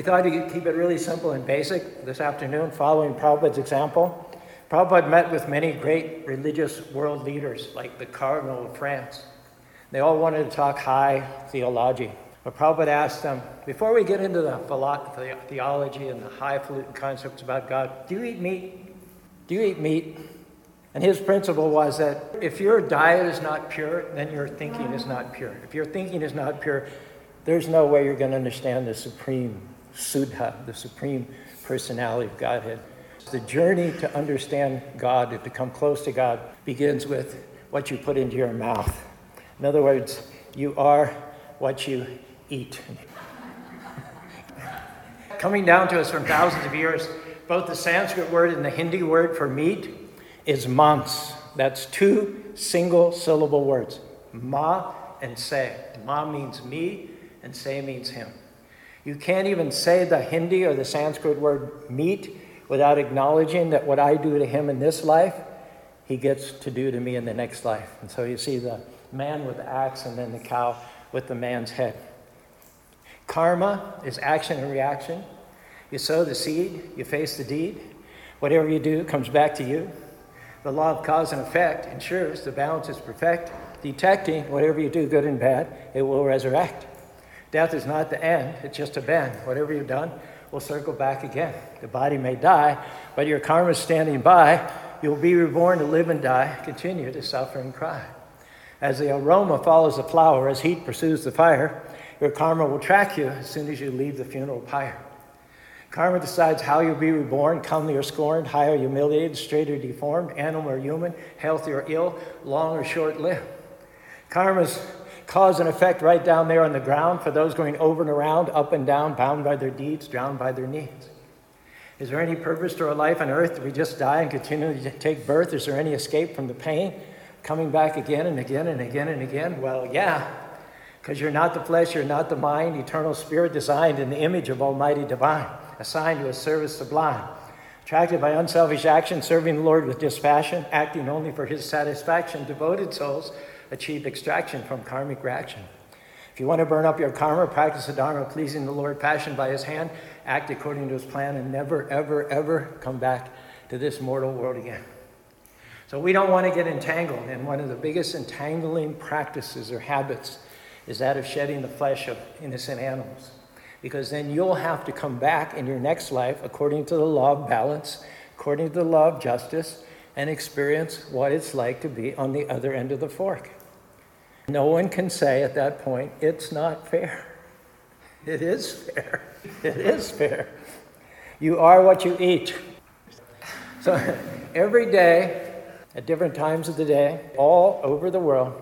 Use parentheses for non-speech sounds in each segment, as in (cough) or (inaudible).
We thought to keep it really simple and basic this afternoon, following Prabhupada's example. Prabhupada met with many great religious world leaders, like the Cardinal of France. They all wanted to talk high theology. But Prabhupada asked them, before we get into the theology and the highfalutin concepts about God, do you eat meat? Do you eat meat? And his principle was that if your diet is not pure, then your thinking is not pure. If your thinking is not pure, there's no way you're going to understand the supreme Suddha, the supreme personality of Godhead. The journey to understand God, to come close to God, begins with what you put into your mouth. In other words, you are what you eat. (laughs) Coming down to us from thousands of years, both the Sanskrit word and the Hindi word for meat is mans. That's two single syllable words ma and se. Ma means me, and se means him. You can't even say the Hindi or the Sanskrit word meat without acknowledging that what I do to him in this life, he gets to do to me in the next life. And so you see the man with the axe and then the cow with the man's head. Karma is action and reaction. You sow the seed, you face the deed. Whatever you do comes back to you. The law of cause and effect ensures the balance is perfect. Detecting whatever you do, good and bad, it will resurrect. Death is not the end, it's just a bend. Whatever you've done will circle back again. The body may die, but your karma is standing by. You'll be reborn to live and die, continue to suffer and cry. As the aroma follows the flower, as heat pursues the fire, your karma will track you as soon as you leave the funeral pyre. Karma decides how you'll be reborn, comely or scorned, high or humiliated, straight or deformed, animal or human, healthy or ill, long or short lived. Karma's cause and effect right down there on the ground for those going over and around, up and down, bound by their deeds, drowned by their needs. Is there any purpose to our life on earth? Do we just die and continue to take birth? Is there any escape from the pain? coming back again and again and again and again? Well, yeah, because you're not the flesh, you're not the mind, eternal spirit designed in the image of Almighty Divine, assigned to a service sublime. Attracted by unselfish action, serving the Lord with dispassion, acting only for His satisfaction, devoted souls achieve extraction from karmic reaction. If you want to burn up your karma, practice the Dharma, pleasing the Lord, passion by His hand, act according to His plan, and never, ever, ever come back to this mortal world again. So we don't want to get entangled. And one of the biggest entangling practices or habits is that of shedding the flesh of innocent animals. Because then you'll have to come back in your next life according to the law of balance, according to the law of justice, and experience what it's like to be on the other end of the fork. No one can say at that point, it's not fair. (laughs) It is fair. (laughs) It is fair. You are what you eat. So (laughs) every day, at different times of the day, all over the world,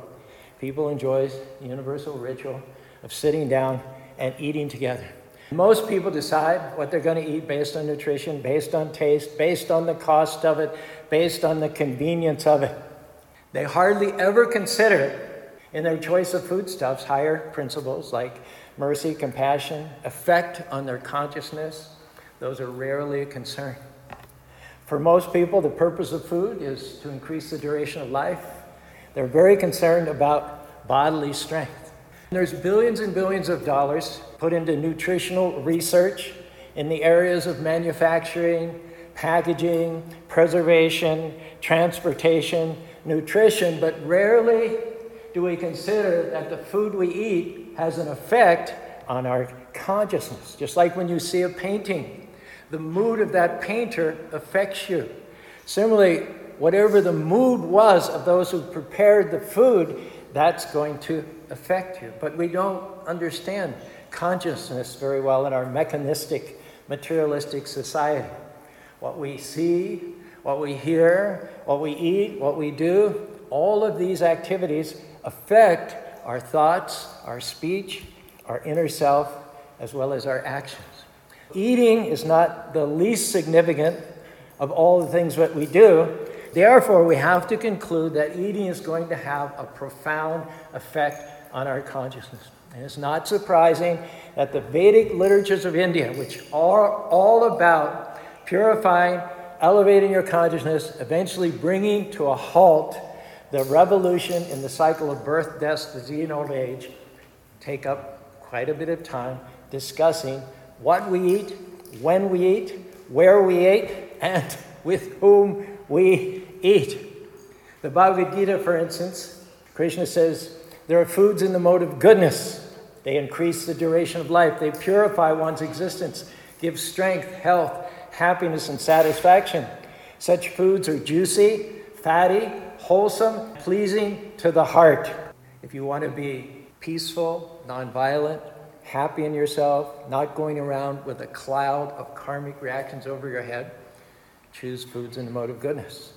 people enjoy universal ritual of sitting down and eating together. Most people decide what they're going to eat based on nutrition, based on taste, based on the cost of it, based on the convenience of it. They hardly ever consider in their choice of foodstuffs higher principles like mercy, compassion, effect on their consciousness. Those are rarely a concern. For most people, the purpose of food is to increase the duration of life. They're very concerned about bodily strength. There's billions and billions of dollars put into nutritional research in the areas of manufacturing, packaging, preservation, transportation, nutrition, but rarely do we consider that the food we eat has an effect on our consciousness. Just like when you see a painting the mood of that painter affects you. Similarly, whatever the mood was of those who prepared the food, that's going to affect you. But we don't understand consciousness very well in our mechanistic, materialistic society. What we see, what we hear, what we eat, what we do, all of these activities affect our thoughts, our speech, our inner self, as well as our actions. Eating is not the least significant of all the things that we do. Therefore, we have to conclude that eating is going to have a profound effect on our consciousness. And it's not surprising that the Vedic literatures of India, which are all about purifying, elevating your consciousness, eventually bringing to a halt the revolution in the cycle of birth, death, disease, and old age, take up quite a bit of time discussing what we eat, when we eat, where we eat, and (laughs) with whom we eat. The Bhagavad Gita, for instance, Krishna says, there are foods in the mode of goodness. They increase the duration of life. They purify one's existence, give strength, health, happiness, and satisfaction. Such foods are juicy, fatty, wholesome, pleasing to the heart. If you want to be peaceful, nonviolent, happy in yourself, not going around with a cloud of karmic reactions over your head, choose foods in the mode of goodness.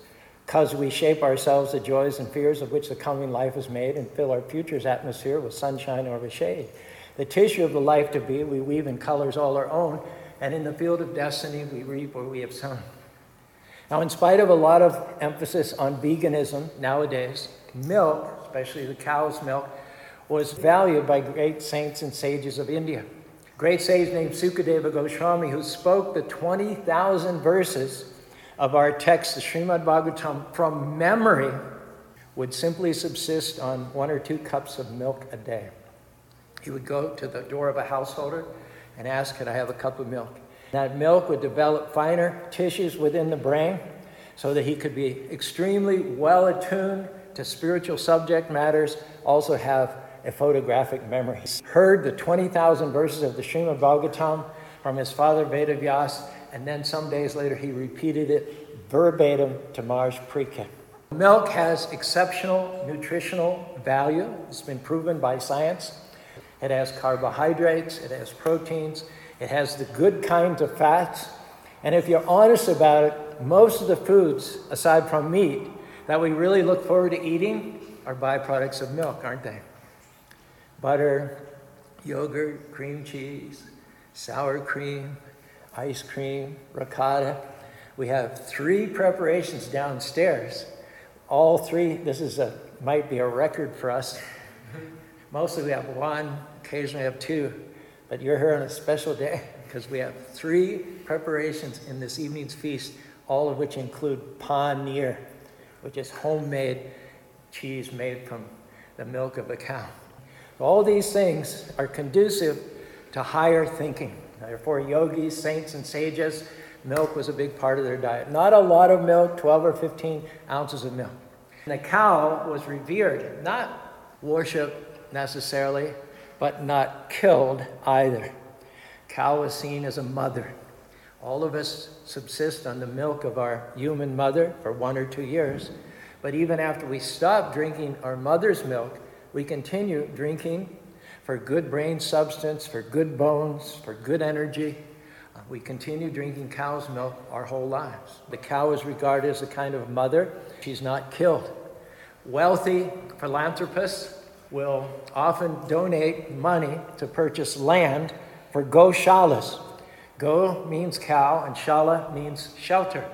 Because we shape ourselves the joys and fears of which the coming life is made and fill our future's atmosphere with sunshine or with shade. The tissue of the life to be, we weave in colors all our own, and in the field of destiny, we reap where we have sown. Now, in spite of a lot of emphasis on veganism nowadays, milk, especially the cow's milk, was valued by great saints and sages of India. Great sage named Sukadeva Goswami, who spoke the 20,000 verses of our text, the Srimad Bhagavatam, from memory, would simply subsist on one or two cups of milk a day. He would go to the door of a householder and ask, Could I have a cup of milk? That milk would develop finer tissues within the brain so that he could be extremely well attuned to spiritual subject matters, also have a photographic memory. He heard the 20,000 verses of the Srimad Bhagavatam from his father Vedavyas and then some days later he repeated it verbatim to Maharaj Parikshit. Milk has exceptional nutritional value. It's been proven by science. It has carbohydrates, it has proteins, it has the good kinds of fats. And if you're honest about it, most of the foods, aside from meat, that we really look forward to eating are byproducts of milk, aren't they? Butter, yogurt, cream cheese, sour cream, ice cream, ricotta. We have three preparations downstairs. All three, this is a might be a record for us. Mostly we have one, occasionally we have two, but you're here on a special day (laughs) because we have three preparations in this evening's feast, all of which include paneer, which is homemade cheese made from the milk of a cow. All these things are conducive to higher thinking. Therefore, yogis, saints, and sages, milk was a big part of their diet. Not a lot of milk, 12 or 15 ounces of milk. And the cow was revered, not worshiped necessarily, but not killed either. Cow was seen as a mother. All of us subsist on the milk of our human mother for one or two years. But even after we stop drinking our mother's milk, we continue drinking for good brain substance, for good bones, for good energy. Uh, we continue drinking cow's milk our whole lives. The cow is regarded as a kind of mother. She's not killed. Wealthy philanthropists will often donate money to purchase land for goshalas. Go means cow, and shala means shelter.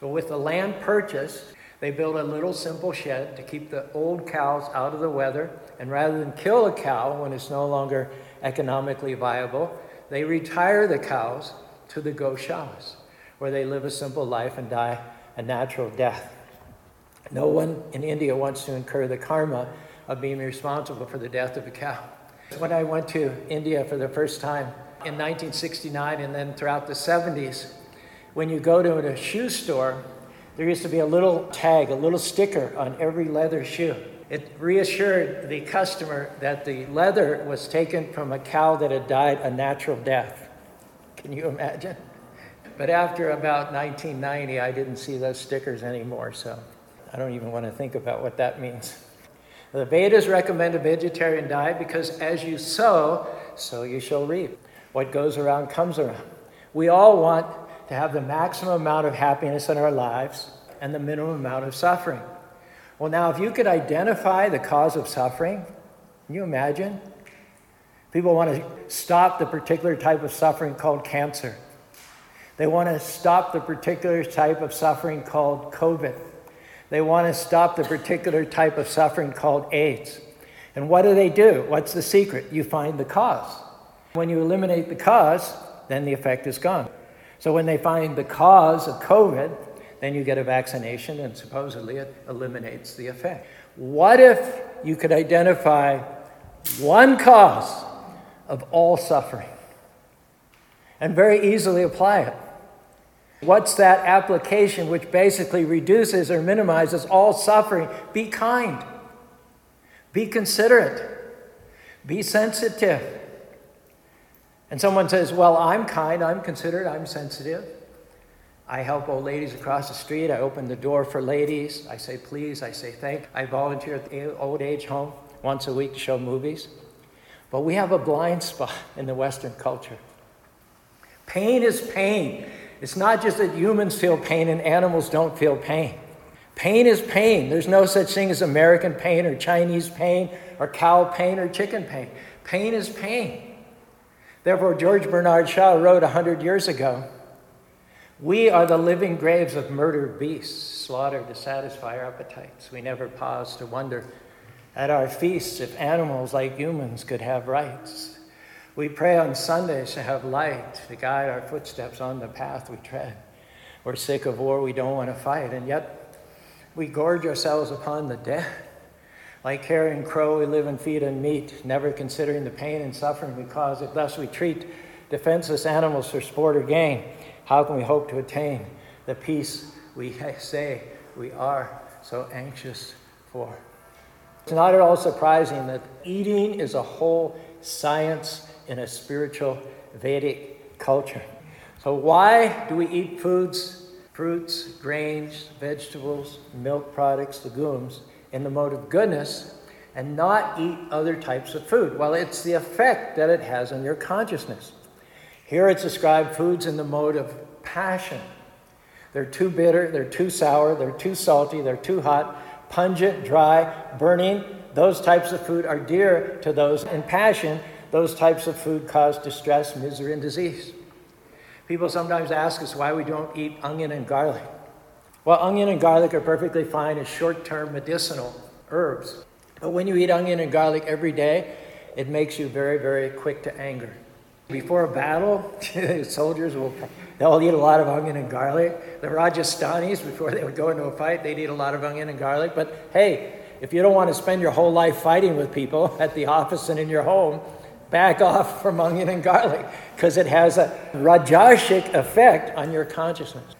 So, with the land purchase, they build a little simple shed to keep the old cows out of the weather, and rather than kill a cow when it's no longer economically viable, they retire the cows to the goshalas, where they live a simple life and die a natural death. No one in India wants to incur the karma of being responsible for the death of a cow. When I went to India for the first time in 1969 and then throughout the 70s, when you go to a shoe store, there used to be a little tag, a little sticker on every leather shoe. It reassured the customer that the leather was taken from a cow that had died a natural death. Can you imagine? But after about 1990, I didn't see those stickers anymore, so I don't even want to think about what that means. The Vedas recommend a vegetarian diet because as you sow, so you shall reap. What goes around comes around. We all want to have the maximum amount of happiness in our lives and the minimum amount of suffering. Well, now, if you could identify the cause of suffering, can you imagine? People want to stop the particular type of suffering called cancer. They want to stop the particular type of suffering called COVID. They want to stop the particular type of suffering called AIDS. And what do they do? What's the secret? You find the cause. When you eliminate the cause, then the effect is gone. So when they find the cause of COVID, then you get a vaccination and supposedly it eliminates the effect. What if you could identify one cause of all suffering? and very easily apply it. What's that application which basically reduces or minimizes all suffering? Be kind, be considerate, be sensitive. And someone says, Well, I'm kind, I'm considerate, I'm sensitive. I help old ladies across the street. I open the door for ladies. I say please. I say thank. I volunteer at the old age home once a week to show movies. But we have a blind spot in the Western culture. Pain is pain. It's not just that humans feel pain and animals don't feel pain. Pain is pain. There's no such thing as American pain or Chinese pain or cow pain or chicken pain. Pain is pain. Therefore, George Bernard Shaw wrote 100 years ago We are the living graves of murdered beasts, slaughtered to satisfy our appetites. We never pause to wonder at our feasts if animals like humans could have rights. We pray on Sundays to have light to guide our footsteps on the path we tread. We're sick of war, we don't want to fight, and yet we gorge ourselves upon the dead. Like carrion crow, we live and feed on meat, never considering the pain and suffering we cause it. Thus, we treat defenseless animals for sport or gain. How can we hope to attain the peace we say we are so anxious for? It's not at all surprising that eating is a whole science in a spiritual Vedic culture. So, why do we eat foods, fruits, grains, vegetables, milk products, legumes in the mode of goodness and not eat other types of food? Well, it's the effect that it has on your consciousness. Here it's described foods in the mode of passion. They're too bitter, they're too sour, they're too salty, they're too hot, pungent, dry, burning. Those types of food are dear to those in passion those types of food cause distress, misery, and disease. People sometimes ask us why we don't eat onion and garlic. Well, onion and garlic are perfectly fine as short term medicinal herbs. But when you eat onion and garlic every day, it makes you very, very quick to anger. Before a battle, (laughs) soldiers will they'll eat a lot of onion and garlic. The Rajasthanis, before they would go into a fight, they'd eat a lot of onion and garlic. But hey, if you don't want to spend your whole life fighting with people (laughs) at the office and in your home, back off from onion and garlic because it has a rajasic effect on your consciousness.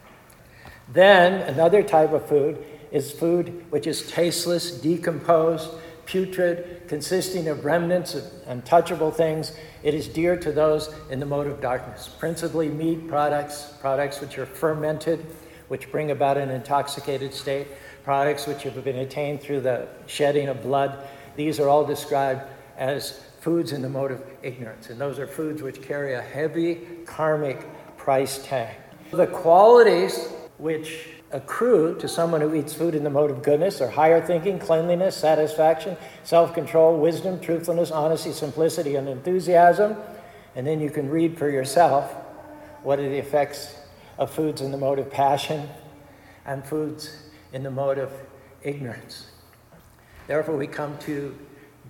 Then another type of food is food which is tasteless, decomposed, putrid, consisting of remnants of untouchable things. It is dear to those in the mode of darkness, principally meat products, products which are fermented, which bring about an intoxicated state, products which have been attained through the shedding of blood. These are all described as foods in the mode of ignorance. And those are foods which carry a heavy karmic price tag. The qualities which accrue to someone who eats food in the mode of goodness or higher thinking, cleanliness, satisfaction, self control, wisdom, truthfulness, honesty, simplicity, and enthusiasm. And then you can read for yourself what are the effects of foods in the mode of passion and foods in the mode of ignorance. Therefore, we come to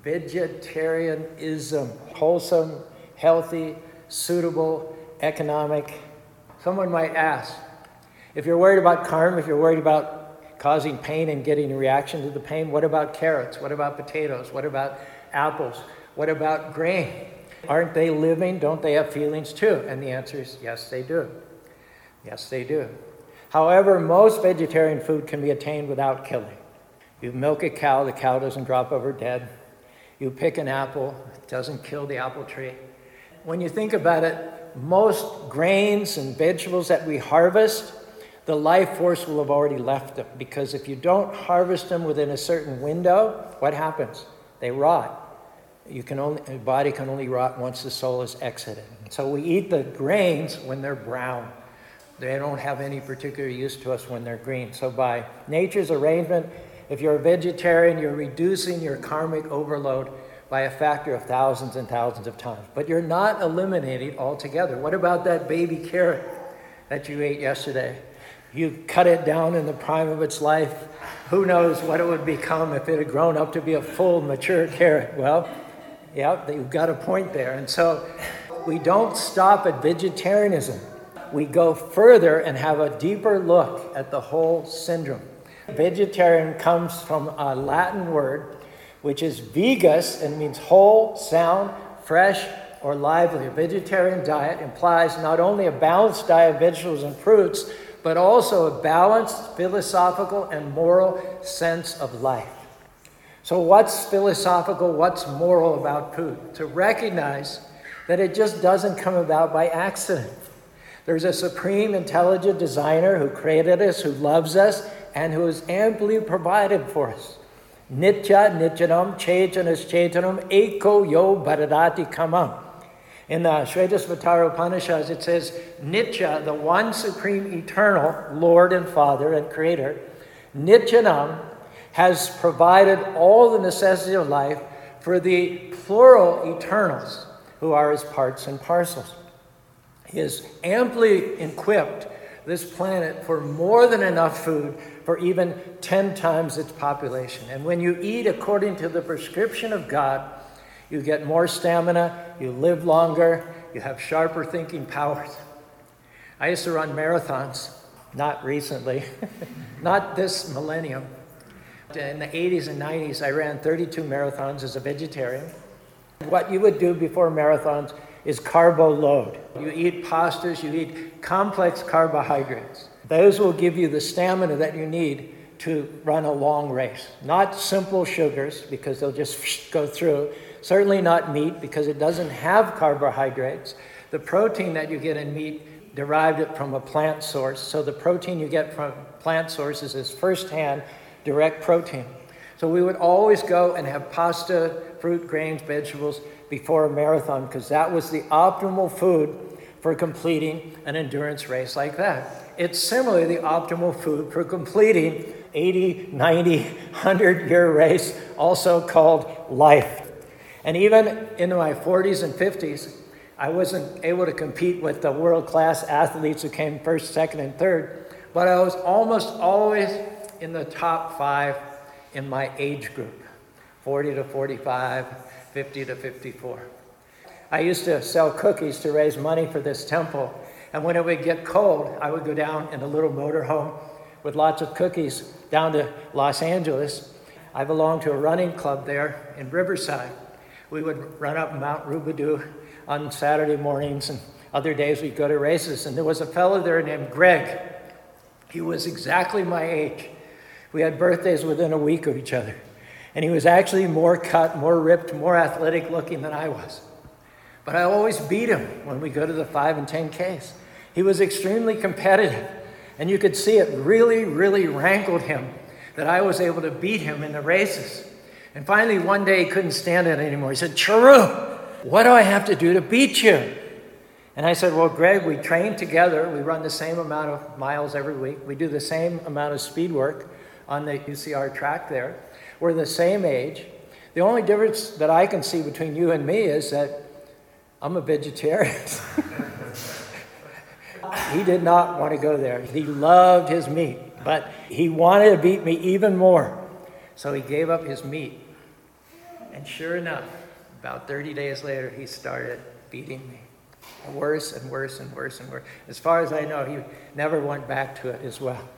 vegetarianism, wholesome, healthy, suitable, economic. Someone might ask, if you're worried about karma, if you're worried about causing pain and getting a reaction to the pain, what about carrots? What about potatoes? What about apples? What about grain? Aren't they living? Don't they have feelings too? And the answer is yes, they do. Yes, they do. However, most vegetarian food can be attained without killing. You milk a cow, the cow doesn't drop over dead. You pick an apple, it doesn't kill the apple tree. When you think about it, most grains and vegetables that we harvest, the life force will have already left them because if you don't harvest them within a certain window, what happens? They rot. You can only, the body can only rot once the soul is exited. So we eat the grains when they're brown. They don't have any particular use to us when they're green. So by nature's arrangement, if you're a vegetarian, you're reducing your karmic overload by a factor of thousands and thousands of times. But you're not eliminating altogether. What about that baby carrot that you ate yesterday? You cut it down in the prime of its life. Who knows what it would become if it had grown up to be a full, mature carrot? Well, yeah, you've got a point there. And so we don't stop at vegetarianism. We go further and have a deeper look at the whole syndrome. Vegetarian comes from a Latin word which is vegus and means whole, sound, fresh, or lively. A vegetarian diet implies not only a balanced diet of vegetables and fruits, but also a balanced philosophical and moral sense of life. So, what's philosophical, what's moral about food? To recognize that it just doesn't come about by accident. There's a supreme intelligent designer who created us, who loves us, and who has amply provided for us. Nitya nityanam chaitanas chaitanam eko yo bharadati kamam. In the Shvetashvatara Upanishads, it says, Nitya, the one supreme eternal Lord and Father and Creator, Nityanam has provided all the necessity of life for the plural eternals who are his parts and parcels. He has amply equipped this planet for more than enough food for even 10 times its population. And when you eat according to the prescription of God, you get more stamina, you live longer, you have sharper thinking powers. I used to run marathons, not recently, (laughs) not this millennium. In the 80s and 90s, I ran 32 marathons as a vegetarian. What you would do before marathons is carbo load. You eat pastas, you eat complex carbohydrates. Those will give you the stamina that you need to run a long race. Not simple sugars, because they'll just (laughs) go through. Certainly not meat, because it doesn't have carbohydrates. The protein that you get in meat derived it from a plant source. So the protein you get from plant sources is firsthand direct protein. So we would always go and have pasta, fruit, grains, vegetables before a marathon because that was the optimal food for completing an endurance race like that. It's similarly the optimal food for completing 80, 90, (laughs) 100 year race, also called life. And even in my 40s and 50s, I wasn't able to compete with the world class athletes who came first, second, and third, but I was almost always in the top five in my age group 40 to 45, 50 to 54. I used to sell cookies to raise money for this temple. And when it would get cold, I would go down in a little motorhome with lots of cookies down to Los Angeles. I belonged to a running club there in Riverside. We would run up Mount Rubidoux on Saturday mornings, and other days we'd go to races. And there was a fellow there named Greg. He was exactly my age. We had birthdays within a week of each other. And he was actually more cut, more ripped, more athletic looking than I was. But I always beat him when we go to the 5 and 10Ks. He was extremely competitive. And you could see it really, really rankled him that I was able to beat him in the races. And finally, one day he couldn't stand it anymore. He said, Charu, what do I have to do to beat you? And I said, Well, Greg, we train together. We run the same amount of miles every week. We do the same amount of speed work on the UCR track there. We're the same age. The only difference that I can see between you and me is that I'm a vegetarian. (laughs) he did not want to go there. He loved his meat, but he wanted to beat me even more. So he gave up his meat. And sure enough, about 30 days later, he started beating me. Worse and worse and worse and worse. As far as I know, he never went back to it as well.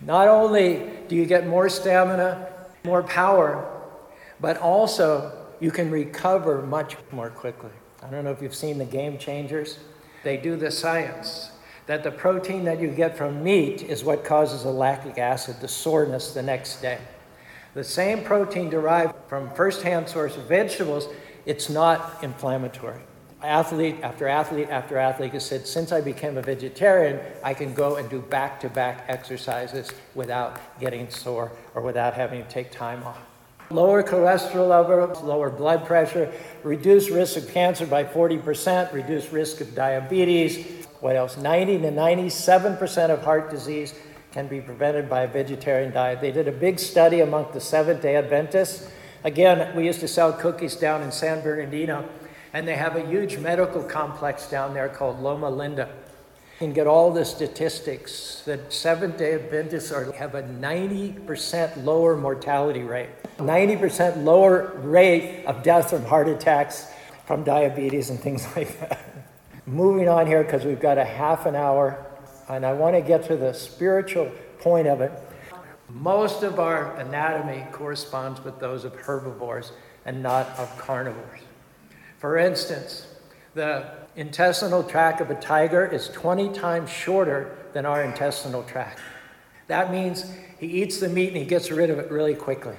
Not only do you get more stamina, more power, but also you can recover much more quickly. I don't know if you've seen the game changers. They do the science that the protein that you get from meat is what causes the lactic acid, the soreness the next day. The same protein derived from first-hand source of vegetables, it's not inflammatory athlete after athlete after athlete has said, since I became a vegetarian, I can go and do back to back exercises without getting sore or without having to take time off. Lower cholesterol levels, lower blood pressure, reduce risk of cancer by 40%, reduce risk of diabetes. What else? 90 to 97% of heart disease can be prevented by a vegetarian diet. They did a big study among the Seventh day Adventists. Again, we used to sell cookies down in San Bernardino and they have a huge medical complex down there called Loma Linda. You can get all the statistics that Seventh day Adventists are, have a 90% lower mortality rate, 90% lower rate of death from heart attacks, from diabetes, and things (laughs) like that. Moving on here because we've got a half an hour, and I want to get to the spiritual point of it. Most of our anatomy corresponds with those of herbivores and not of carnivores. For instance, The intestinal tract of a tiger is 20 times shorter than our intestinal tract. That means he eats the meat and he gets rid of it really quickly.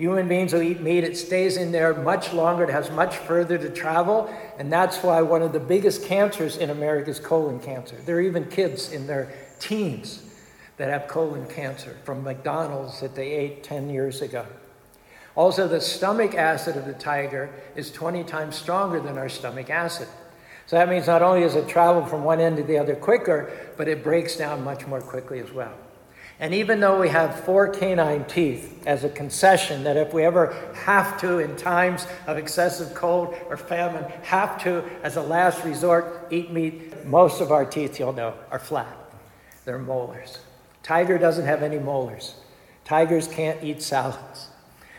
Human beings will eat meat, it stays in there much longer, it has much further to travel, and that's why one of the biggest cancers in America is colon cancer. There are even kids in their teens that have colon cancer from McDonald's that they ate 10 years ago. Also, the stomach acid of the tiger is 20 times stronger than our stomach acid. So that means not only does it travel from one end to the other quicker, but it breaks down much more quickly as well. And even though we have four canine teeth as a concession that if we ever have to, in times of excessive cold or famine, have to, as a last resort, eat meat, most of our teeth, you'll know, are flat. They're molars. Tiger doesn't have any molars. Tigers can't eat salads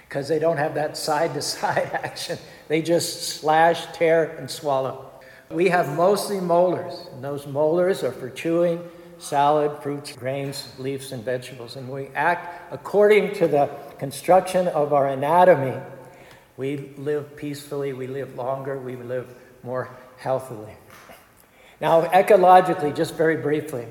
because they don't have that side to side (laughs) action. They just slash, tear, and swallow. We have mostly molars, and those molars are for chewing salad, fruits, grains, leaves, and vegetables. And we act according to the construction of our anatomy. We live peacefully, we live longer, we live more healthily. Now, ecologically, just very briefly,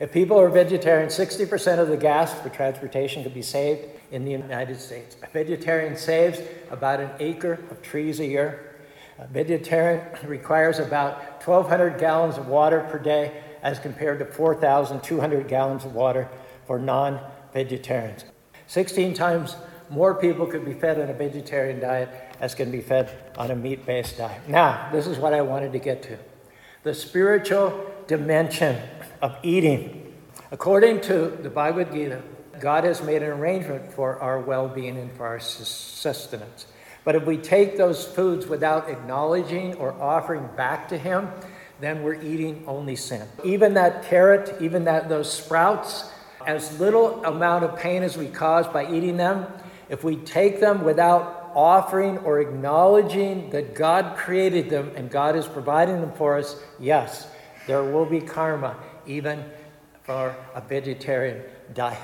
if people are vegetarian, 60% of the gas for transportation could be saved in the United States. A vegetarian saves about an acre of trees a year. A vegetarian requires about 1,200 gallons of water per day as compared to 4,200 gallons of water for non vegetarians. 16 times more people could be fed on a vegetarian diet as can be fed on a meat based diet. Now, this is what I wanted to get to the spiritual dimension of eating. According to the Bhagavad Gita, God has made an arrangement for our well being and for our sustenance. But if we take those foods without acknowledging or offering back to Him, then we're eating only sin. Even that carrot, even that those sprouts, as little amount of pain as we cause by eating them, if we take them without offering or acknowledging that God created them and God is providing them for us, yes, there will be karma even for a vegetarian diet.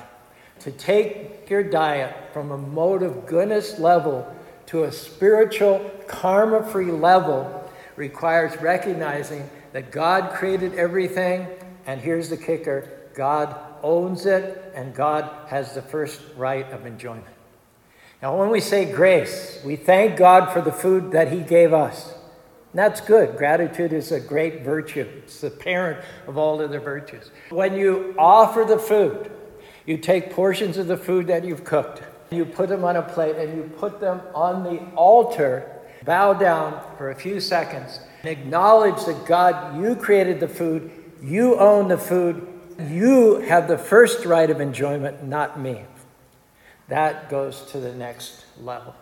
To take your diet from a mode of goodness level to a spiritual karma free level requires recognizing that God created everything, and here's the kicker God owns it, and God has the first right of enjoyment. Now, when we say grace, we thank God for the food that He gave us. And that's good. Gratitude is a great virtue, it's the parent of all other virtues. When you offer the food, you take portions of the food that you've cooked, you put them on a plate, and you put them on the altar, bow down for a few seconds, and Acknowledge that God, you created the food, you own the food, you have the first right of enjoyment, not me. That goes to the next level.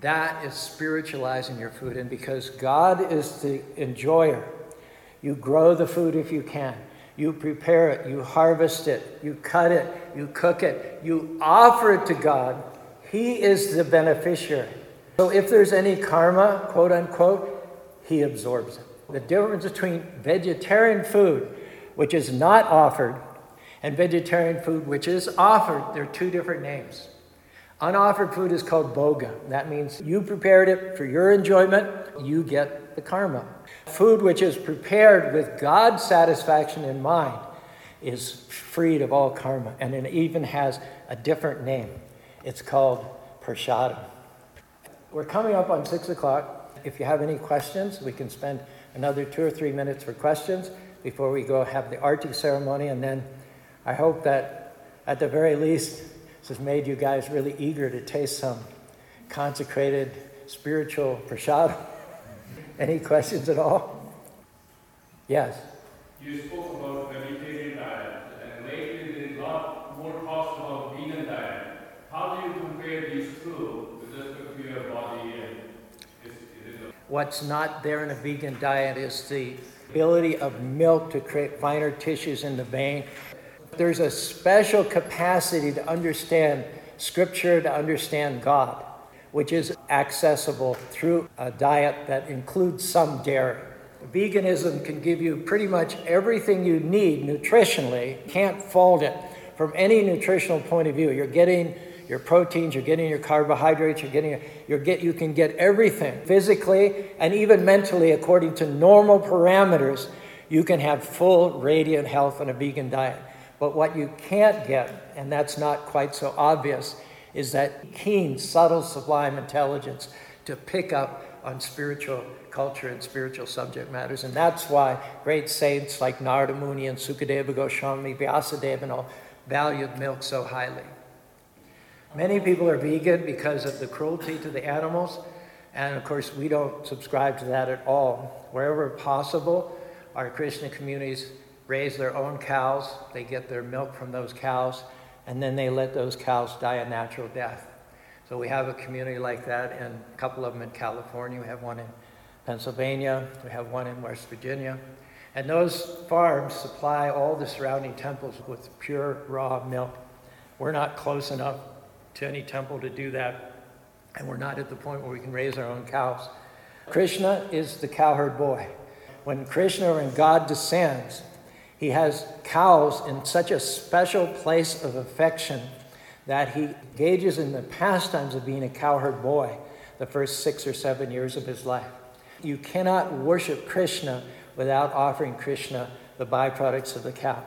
That is spiritualizing your food. And because God is the enjoyer, you grow the food if you can. You prepare it, you harvest it, you cut it, you cook it, you offer it to God. He is the beneficiary. So if there's any karma, quote unquote, he absorbs it. The difference between vegetarian food, which is not offered, and vegetarian food, which is offered, they're two different names. Unoffered food is called bhoga. That means you prepared it for your enjoyment, you get the karma. Food which is prepared with God's satisfaction in mind is freed of all karma, and it even has a different name. It's called prasadam. We're coming up on six o'clock. If you have any questions, we can spend another two or three minutes for questions before we go have the arti ceremony. And then I hope that at the very least, this has made you guys really eager to taste some consecrated spiritual prasad. (laughs) any questions at all? Yes. You spoke about vegetarian diet, and lately there's a lot more talks about vegan diet. How do you compare these two with respect to your body What's not there in a vegan diet is the ability of milk to create finer tissues in the vein. There's a special capacity to understand Scripture, to understand God, which is accessible through a diet that includes some dairy. Veganism can give you pretty much everything you need nutritionally, can't fault it from any nutritional point of view. You're getting your proteins, you're getting your carbohydrates, you're getting you're get you can get everything physically and even mentally according to normal parameters. You can have full radiant health on a vegan diet. But what you can't get, and that's not quite so obvious, is that keen, subtle, sublime intelligence to pick up on spiritual culture and spiritual subject matters. And that's why great saints like Narada Muni and Sukadeva Goswami, Vyasadeva, and all valued milk so highly. Many people are vegan because of the cruelty to the animals, and of course, we don't subscribe to that at all. Wherever possible, our Krishna communities raise their own cows, they get their milk from those cows, and then they let those cows die a natural death. So we have a community like that, and a couple of them in California. We have one in Pennsylvania, we have one in West Virginia. And those farms supply all the surrounding temples with pure raw milk. We're not close enough to any temple to do that, and we're not at the point where we can raise our own cows. Krishna is the cowherd boy. When Krishna when God descends, he has cows in such a special place of affection that he engages in the pastimes of being a cowherd boy the first six or seven years of his life. You cannot worship Krishna without offering Krishna the byproducts of the cow.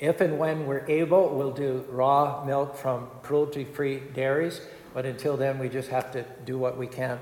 If and when we're able, we'll do raw milk from cruelty free dairies, but until then, we just have to do what we can